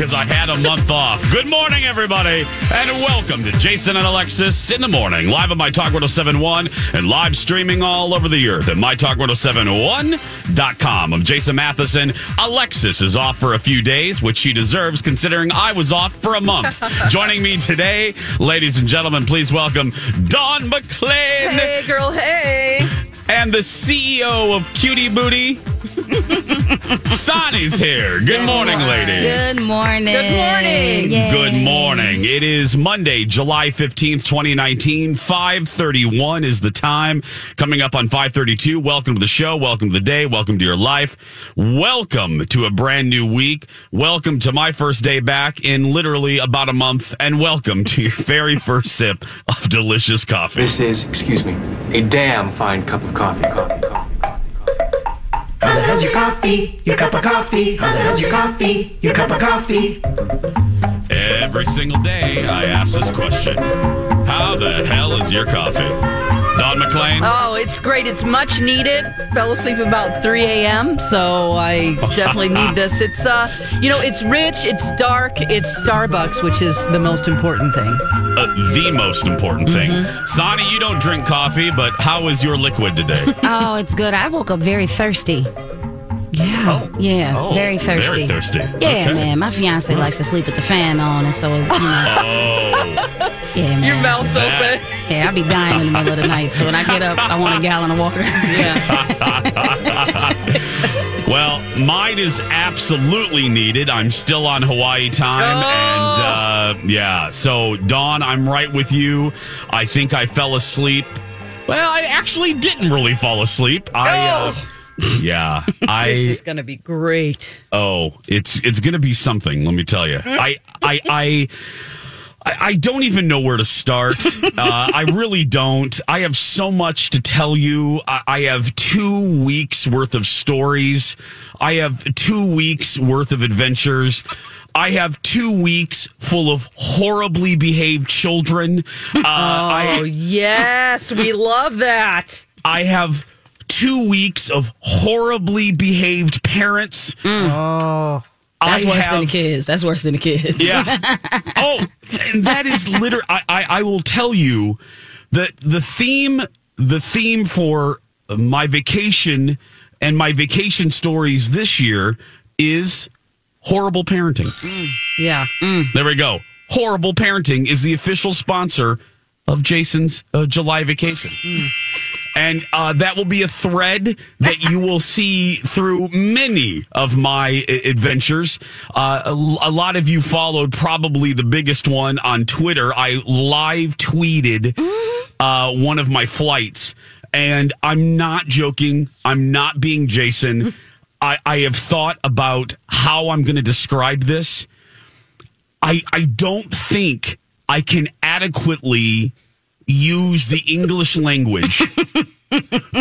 because I had a month off. Good morning, everybody, and welcome to Jason and Alexis in the morning, live on My Talk 1071 and live streaming all over the earth at MyTalk1071.com. I'm Jason Matheson. Alexis is off for a few days, which she deserves considering I was off for a month. Joining me today, ladies and gentlemen, please welcome Dawn McClain Hey, girl, hey. and the CEO of Cutie Booty. Sonny's here. Good, morning, ladies. Good morning. Good morning. Yay. Good morning. It is Monday, July 15th, 2019. 531 is the time. Coming up on 532. Welcome to the show. Welcome to the day. Welcome to your life. Welcome to a brand new week. Welcome to my first day back in literally about a month. And welcome to your very first sip of delicious coffee. This is, excuse me, a damn fine cup of coffee. Coffee, coffee, coffee, coffee. How the hell's your coffee? Your cup of coffee? How the hell's your coffee? Your cup of coffee? Every single day, I ask this question How the hell is your coffee? Dawn McClain? Oh, it's great. It's much needed. Fell asleep about 3 a.m., so I definitely need this. It's, uh, you know, it's rich, it's dark, it's Starbucks, which is the most important thing. uh, the most important thing. Sonny, you don't drink coffee, but how is your liquid today? Oh, it's good. I woke up very thirsty. Yeah. Yeah, Oh, very thirsty. Very thirsty. Yeah, Okay. man. My fiance likes to sleep with the fan on, and so you know, Oh, yeah, man. Your mouth's That- open. Yeah, I be dying in the middle of the night. So when I get up, I want a gallon of water. Yeah. well, mine is absolutely needed. I'm still on Hawaii time. And uh, yeah, so Dawn, I'm right with you. I think I fell asleep. Well, I actually didn't really fall asleep. I. Uh, yeah, I. This is going to be great. Oh, it's it's going to be something. Let me tell you. I I I. I I don't even know where to start. Uh, I really don't. I have so much to tell you. I, I have two weeks worth of stories. I have two weeks worth of adventures. I have two weeks full of horribly behaved children. Uh, I, Oh, yes. We love that. I have two weeks of horribly behaved parents. Oh. That's I worse than the kids. That's worse than the kids. Yeah. oh, and that is literally. I, I I will tell you that the theme the theme for my vacation and my vacation stories this year is horrible parenting. Mm. Yeah. Mm. There we go. Horrible parenting is the official sponsor of Jason's uh, July vacation. Mm. And uh, that will be a thread that you will see through many of my uh, adventures. Uh, a, a lot of you followed probably the biggest one on Twitter. I live tweeted uh, one of my flights, and I'm not joking. I'm not being Jason. I, I have thought about how I'm going to describe this. I I don't think I can adequately use the English language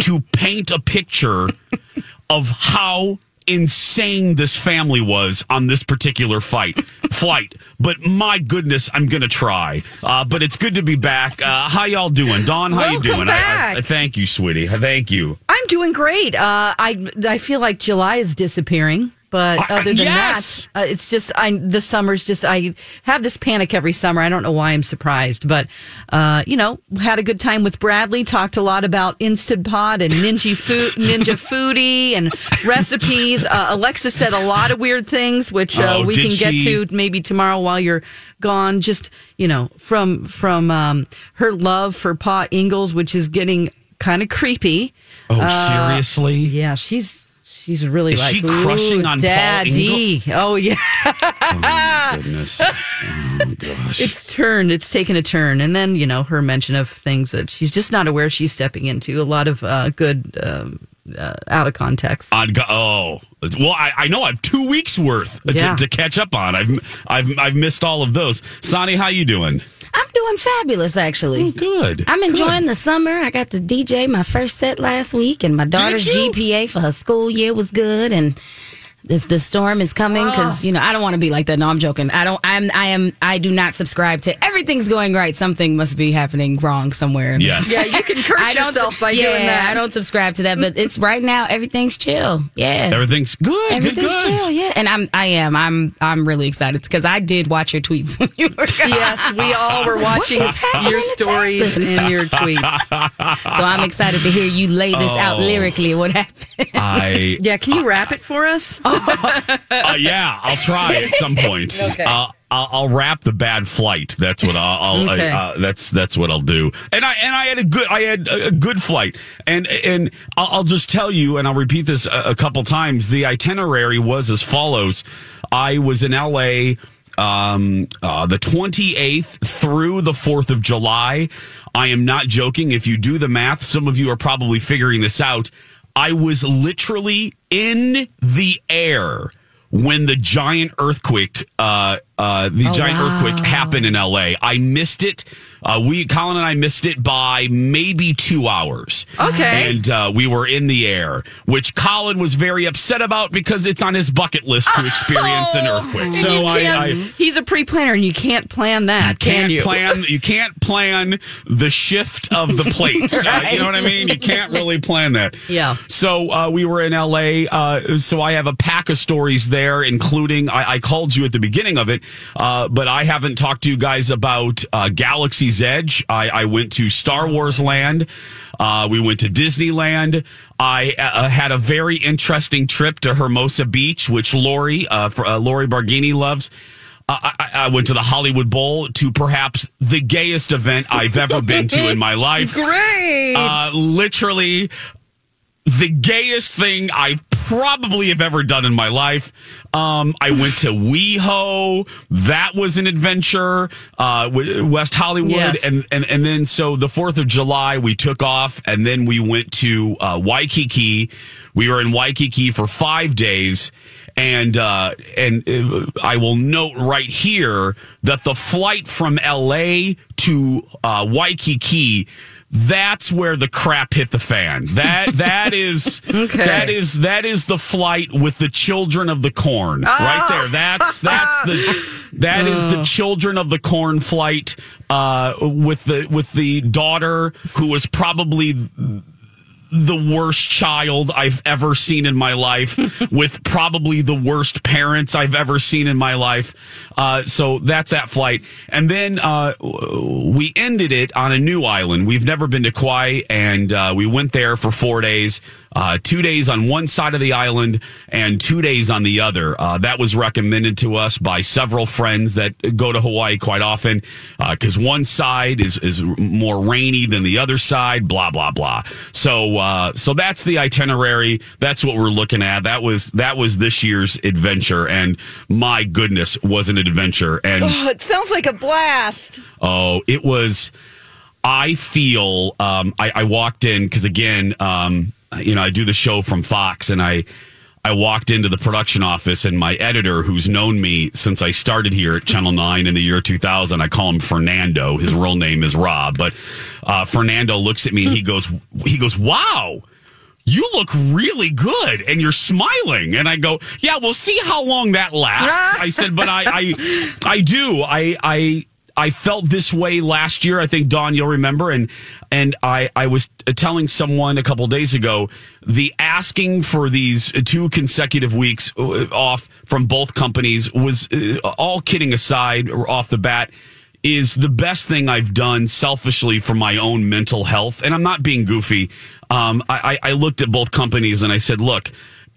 to paint a picture of how insane this family was on this particular fight flight. But my goodness i'm gonna try. Uh, but it's good to be back. Uh, how y'all doing? Dawn how you doing? I, I. I thank you sweetie. Thank you. I'm doing great. Uh, I I feel like July is disappearing. But I- other than yes! that, uh, it's just I the summer's just I have this panic every summer. I don't know why I'm surprised, but uh, you know, had a good time with Bradley. Talked a lot about Instant Pot and Ninja Food, Ninja Foodi and recipes. Uh, Alexa said a lot of weird things, which uh, Oh, we can get she? to maybe tomorrow while you're gone. Just you know, from from um, her love for Pa Ingalls, which is getting kind of creepy. Oh, Uh, seriously? Yeah, she's she's really Is like she crushing "Ooh, on Paul Daddy. Oh yeah, oh, Goodness. Oh, gosh. it's turned. It's taken a turn, and then you know her mention of things that she's just not aware she's stepping into. A lot of uh, good um, uh, out of context. I'd go, oh, well, I, I know I have two weeks worth Yeah. to, to catch up on. I've, I've, I've missed all of those. Sonny, how you doing? I'm doing fabulous, actually. Good. I'm enjoying Good. the summer. I got to DJ my first set last week, and my daughter's? GPA for her school year was good. And the, the storm is coming ah. because you know I don't want to be like that. No, I'm joking. I don't. I'm. I am. I do not subscribe to everything's going right. Something must be happening wrong somewhere. Yes. yeah, you can curse I don't. yourself by yeah, doing that. I don't subscribe to that. But it's right now. Everything's chill. Yeah. Everything's good. Everything's good, good. chill, yeah, and I'm, I am, I'm, I'm really excited because I did watch your tweets when you were gone. Yes, we all were watching your stories and your tweets. So I'm excited to hear you lay this out Oh. lyrically. What happened? I, Yeah, can you wrap it for us? Oh, uh, yeah, I'll try at some point. Okay. Uh, I'll, I'll wrap the bad flight. That's what I'll. I'll Okay. uh, that's that's what I'll do. And I and I had a good. I had a a good flight. And and I'll, I'll just tell you, and I'll repeat this a, a couple times. The itinerary was as follows. I was in L.A. Um, uh, the 28th through the 4th of July. I am not joking. If you do the math, some of you are probably figuring this out. I was literally in the air when the giant earthquake, uh, uh, the giant wow. earthquake happened in LA. I missed it. Uh, we, Colin and I missed it by maybe two hours. Okay. And, uh, we were in the air, which Colin was very upset about because it's on his bucket list to experience an earthquake. So I, I, he's a pre-planner, and you can't plan that, can can't you? plan you can't plan the shift of the plates Uh, you know what i mean you can't really plan that Yeah. so uh, we were in la uh, so i have a pack of stories there including i, I called you at the beginning of it uh, but i haven't talked to you guys about uh, galaxy's edge I, I went to star wars land uh, we went to disneyland I uh, had a very interesting trip to Hermosa Beach, which Lori, uh, for, uh, Lori Barghini loves. I, I- I went to the Hollywood Bowl to perhaps the gayest event I've ever been to in my life. Great. Uh, literally the gayest thing I probably have ever done in my life. Um, I went to WeHo. That was an adventure. Uh, West Hollywood. Yes. And, and, and then so the 4th of July, we took off and then we went to, uh, Waikiki. We were in Waikiki for five days. And uh, and uh, I will note right here that the flight from L.A. to uh, Waikiki, that's where the crap hit the fan. That that is Okay. that is that is the flight with the children of the corn right there. That's that's the that is the children of the corn flight uh, with the with the daughter who was probably the worst child I've ever seen in my life, with probably the worst parents I've ever seen in my life. Uh, so that's that flight. And then uh, we ended it on a new island. We've never been to Kauai, and uh, we went there for four days. Uh, two days on one side of the island and two days on the other. Uh, that was recommended to us by several friends that go to Hawaii quite often because one side is is more rainy than the other side. Blah blah blah. So uh, so that's the itinerary. That's what we're looking at. That was that was this year's adventure, and my goodness, was an adventure. And oh, it sounds like a blast. Oh, it was. I feel. Um, I, I walked in because again, um, you know, I do the show from Fox, and I. I walked into the production office, and my editor, who's known me since I started here at Channel Nine in the year 2000, I call him Fernando. His real name is Rob, but uh, Fernando looks at me and he goes, he goes, "Wow." You look really good and you're smiling. And I go, yeah, we'll see how long that lasts. I said, but I, I, I do. I, I, I felt this way last year. I think Dawn, you'll remember, and and I I was telling someone a couple days ago the asking for these two consecutive weeks uh, off from both companies was uh, all kidding aside or off the bat is the best thing I've done selfishly for my own mental health. And I'm not being goofy. Um, I, I looked at both companies and I said, look,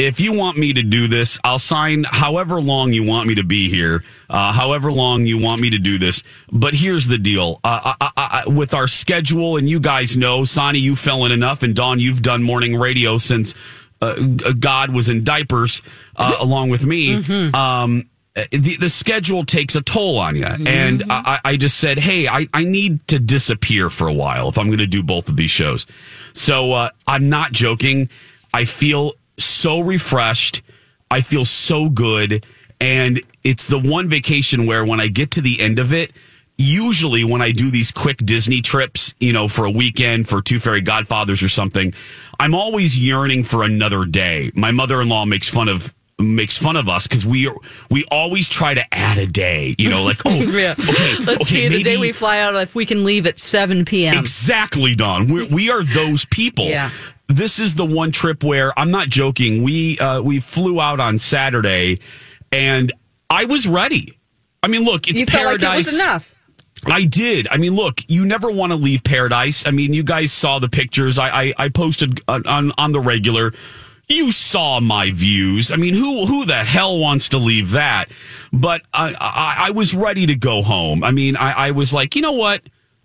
if you want me to do this, I'll sign however long you want me to be here, uh, however long you want me to do this. But here's the deal uh, I, I, with our schedule, and you guys know, Sonny, you fell in enough, and Dawn, you've done morning radio since uh, God was in diapers uh, along with me. Mm-hmm. Um, the, the schedule takes a toll on you. And I, I just said, hey, I, I need to disappear for a while if I'm going to do both of these shows. So uh, I'm not joking. I feel so refreshed. I feel so good. And it's the one vacation where when I get to the end of it, usually when I do these quick Disney trips, you know, for a weekend for Two Fairy Godfathers or something, I'm always yearning for another day. My mother in law makes fun of makes fun of us because we are, we always try to add a day. You know, like oh, Yeah. okay, Let's okay, see the day we fly out if we can leave at 7 p.m. Exactly, Dawn. We're, we are those people. Yeah. This is the one trip where I'm not joking. We uh, we flew out on Saturday, and I was ready. I mean, look, it's you paradise. like it was enough. I did. I mean, look, you never want to leave paradise. I mean, you guys saw the pictures I, I, I posted on, on, on the regular. You saw my views. I mean, who who the hell wants to leave that? But I, I, I was ready to go home. I mean, I, I was like, you know what?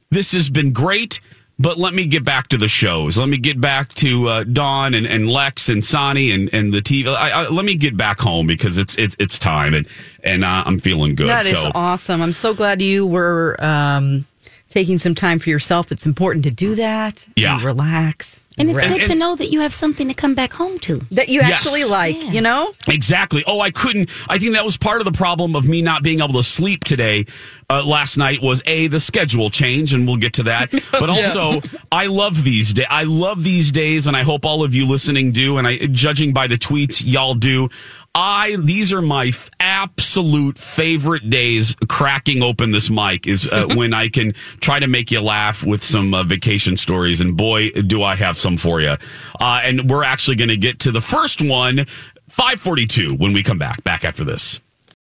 This has been great, but let me get back to the shows. Let me get back to uh, Dawn and, and Lex and Sonny and, and the TV. I, I, let me get back home because it's it's it's time and and uh, I'm feeling good. That is so awesome. I'm so glad you were um, taking some time for yourself. It's important to do that. Yeah. And relax. And it's Rest. good to know that you have something to come back home to. that you Yes. actually like, you know? Exactly. Oh, I couldn't. I think that was part of the problem of me not being able to sleep today. Uh, last night was a the schedule change, and we'll get to that. But also, I love these days. I love these days, and I hope all of you listening do. And I, judging by the tweets, y'all do. I these are my f- absolute favorite days. Cracking open this mic is uh, when I can try to make you laugh with some uh, vacation stories, and boy, do I have some for you. Uh, and we're actually going to get to the first one. 542 when we come back. Back after this.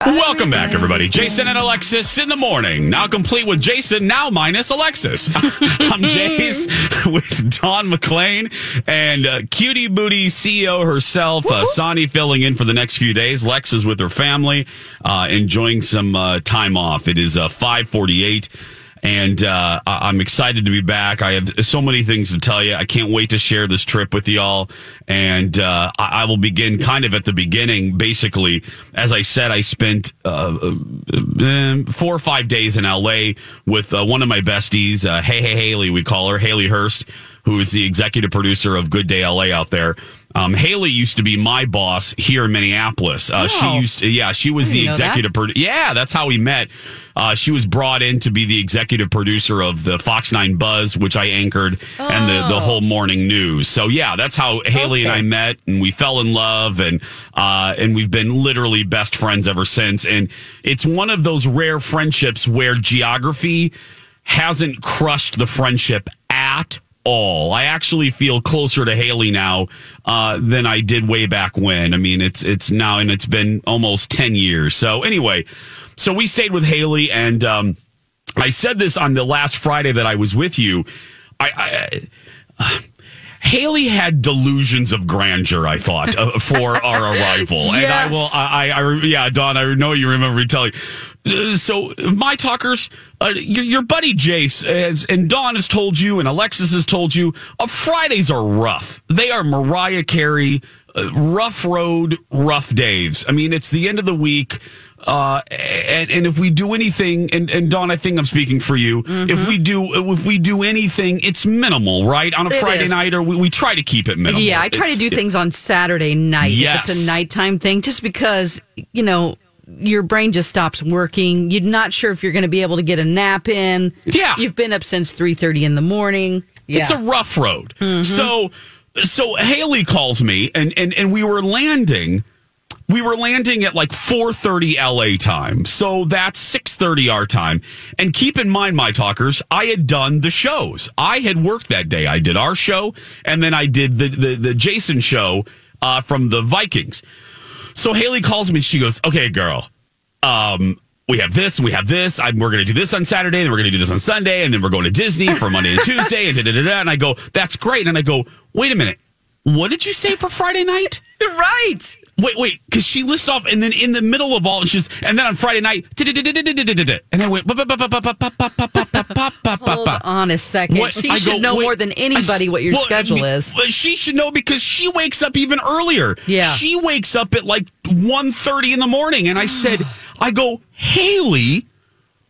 Welcome back, everybody. Jason and Alexis in the morning. Now complete with Jason, now minus Alexis. I'm Jace with Dawn McClain and uh, Cutie Booty CEO herself, uh, Sonny filling in for the next few days. Lex is with her family, uh, enjoying some uh, time off. It is uh, 548. And uh, I'm excited to be back. I have so many things to tell you. I can't wait to share this trip with y'all. And uh, I-, I will begin kind of at the beginning. Basically, as I said, I spent uh, uh, four or five days in LA with uh, one of my besties, uh, Hey Hey Haley, we call her Haley Hurst, who is the executive producer of Good Day LA out there. Um, Haley used to be my boss here in Minneapolis. Uh, She Oh. used to, yeah, she was the that. executive producer. Yeah, that's how we met. Uh, she was brought in to be the executive producer of the Fox 9 Buzz, which I anchored, and the, the whole morning news. So, yeah, that's how Haley and I met, and we fell in love, and uh, and we've been literally best friends ever since. And it's one of those rare friendships where geography hasn't crushed the friendship at all. I actually feel closer to Haley now uh, than I did way back when. I mean, it's it's now and it's been almost ten years. So anyway, so we stayed with Haley, and um, I said this on the last Friday that I was with you. I. I Haley had delusions of grandeur. I thought uh, for our arrival, and I will. I, I, I, yeah, Dawn. I know you remember me telling. Uh, so my talkers, uh, your, your buddy Jace has, and Dawn has told you, and Alexis has told you, uh, Fridays are rough. They are Mariah Carey, uh, rough road, rough days. I mean, it's the end of the week. Uh, and, and if we do anything, and, and Dawn, I think I'm speaking for you. If we do, if we do anything, it's minimal, right? On a It Friday is. night, or we, we try to keep it minimal. Yeah, I try to It's- do things on Saturday night. Yes. If it's a nighttime thing, just because, you know, your brain just stops working. You're not sure if you're going to be able to get a nap in. Yeah. You've been up since 3.30 in the morning. Yeah. It's a rough road. So, so Haley calls me, and and and we were landing. we were landing at like 4:30 LA time. So that's 6:30 our time. And keep in mind my talkers, I had done the shows. I had worked that day. I did our show and then I did the the, the Jason show uh, from the Vikings. So Haley calls me and she goes, "Okay, girl. Um we have this and we have this. I'm, we're going to do this on Saturday, and we're going to do this on Sunday, and then we're going to Disney for Monday and Tuesday, and da da da da. And I go, that's great. And I go, wait a minute, what did you say for Friday night? Right. Wait, wait, because she lists off, and then in the middle of all, and she's, and then on Friday night, and I went, on a second. What? She I should go, know wait, more than anybody I- what your well, schedule is. She should know because she wakes up even earlier. Yeah. She wakes up at like 1.30 in the morning. And I said, I go, Haley,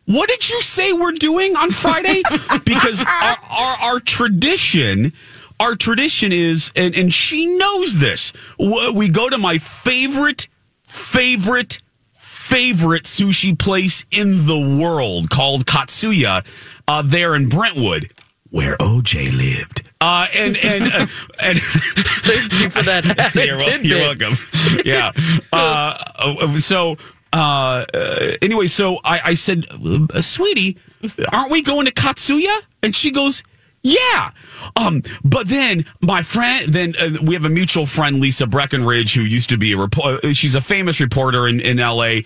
what did you say we're doing on Friday? because our, our, our tradition, our tradition is, and, and she knows this, we go to my favorite, favorite, favorite sushi place in the world called Katsuya uh, there in Brentwood, where OJ lived. Uh, and and uh, and Thank you for that. you're, you're welcome. Yeah. Uh, uh, so uh, uh, anyway, so I, I said, uh, sweetie, aren't we going to Katsuya? And she goes, yeah. Um, but then my friend, then uh, we have a mutual friend, Lisa Breckenridge, who used to be a reporter. She's a famous reporter in, in LA.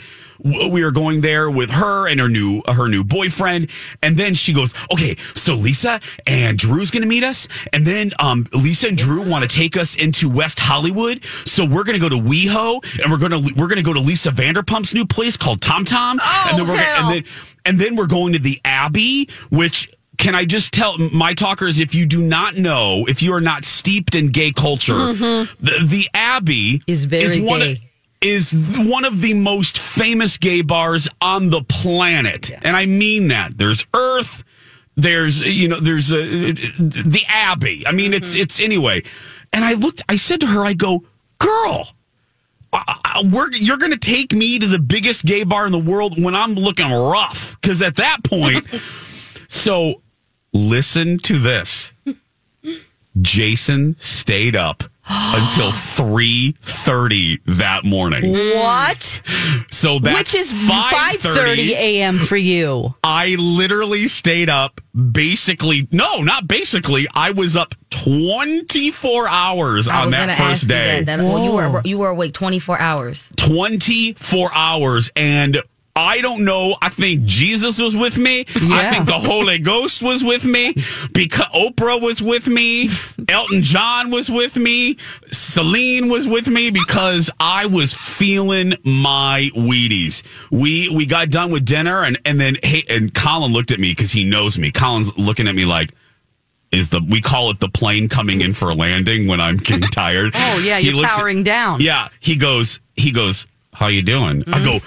We are going there with her and her new her new boyfriend, and then she goes, "Okay, so Lisa and Drew's going to meet us, and then um, Lisa and Drew want to take us into West Hollywood, so we're going to go to WeHo, and we're going to we're going to go to Lisa Vanderpump's new place called Tom Tom, and then we're gonna, and then and then we're going to the Abbey, which." Can I just tell my talkers if you do not know, if you are not steeped in gay culture, the, the Abbey Is very one gay. Of, is one of the most famous gay bars on the planet, and I mean that. There's Earth, there's you know, there's uh, the Abbey. I mean, it's it's anyway. And I looked, I said to her, I go, girl. We're, you're going to take me to the biggest gay bar in the world when I'm looking rough. Because at that point, so listen to this. Jason stayed up until 3:30 that morning. What? So that's Which is 5:30 a.m. for you. I literally stayed up basically no, not basically. I was up 24 hours I on was that first ask day. you that. that well, you were you were awake twenty four hours. 24 hours and I don't know. I think Jesus was with me. I think the Holy Ghost was with me. Because Oprah was with me. Elton John was with me. Celine was with me because I was feeling my Wheaties. We we got done with dinner and and then hey and Colin looked at me because he knows me. Colin's looking at me like is the we call it the plane coming in for a landing when I'm getting tired. Oh, yeah, He you're looks at- powering down. Yeah, he goes. He goes. How you doing? I mm. go.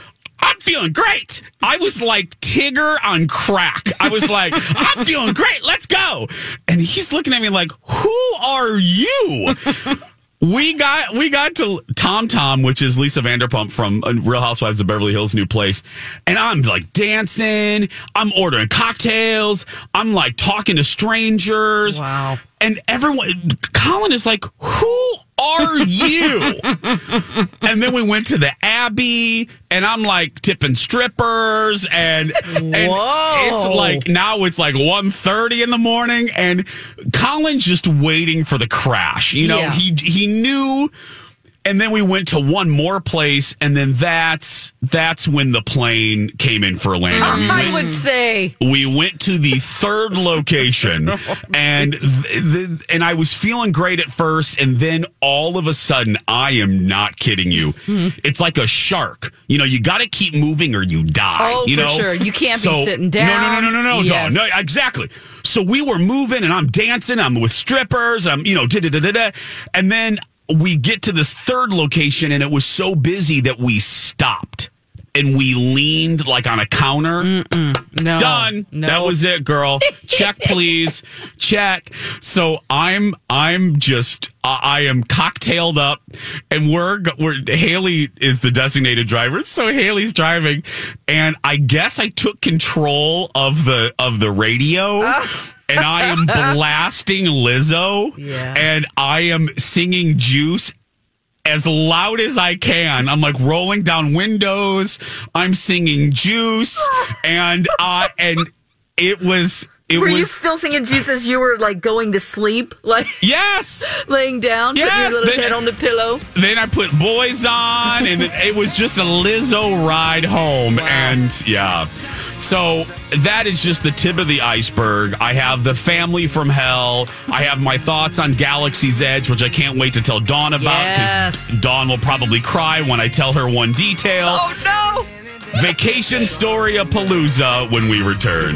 I'm feeling great. I was like Tigger on crack. I was like, I'm feeling great. Let's go. And he's looking at me like, Who are you? We got we got to Tom Tom, which is Lisa Vanderpump from uh, Real Housewives of Beverly Hills new place, and I'm like dancing. I'm ordering cocktails. I'm like talking to strangers. Wow. And everyone, Colin is like, "Who are you?" And then we went to the Abbey, and I'm like tipping strippers, and, and it's like now it's like 1.30 in the morning, and Colin's just waiting for the crash. You know, Yeah. he he knew. And then we went to one more place, and then that's that's when the plane came in for a landing. We I went- would say. we went to the third location and th- th- and I was feeling great at first and then all of a sudden I am not kidding you hmm. it's like a shark you know you got to keep moving or you die Oh, you for know sure. You can't be So- sitting no no no no no no Yes. no, no exactly so we were moving and I'm dancing I'm with strippers I'm you know da da da da da and then we get to this third location and it was so busy that we stopped and we leaned like on a counter No. done. No. That was it, girl. Check, please. Check. So I'm, I'm just, I I am cocktailed up, and we're, we're Haley is the designated driver, so Haley's driving, and I guess I took control of the of the radio. Uh. And I am blasting Lizzo, Yeah. and I am singing "Juice," as loud as I can. I'm like rolling down windows. I'm singing juice and uh and it was it Were was you still singing juice as you were like going to sleep, like yes. laying down, Yes, your little then- head on the pillow? Then I put boys on, and it was just a Lizzo ride home. And yeah. So that is just the tip of the iceberg. I have the family from hell. I have my thoughts on Galaxy's Edge, which I can't wait to tell Dawn about Yes. Dawn will probably cry when I tell her one detail. Oh no! Vacation story of Palooza when we return.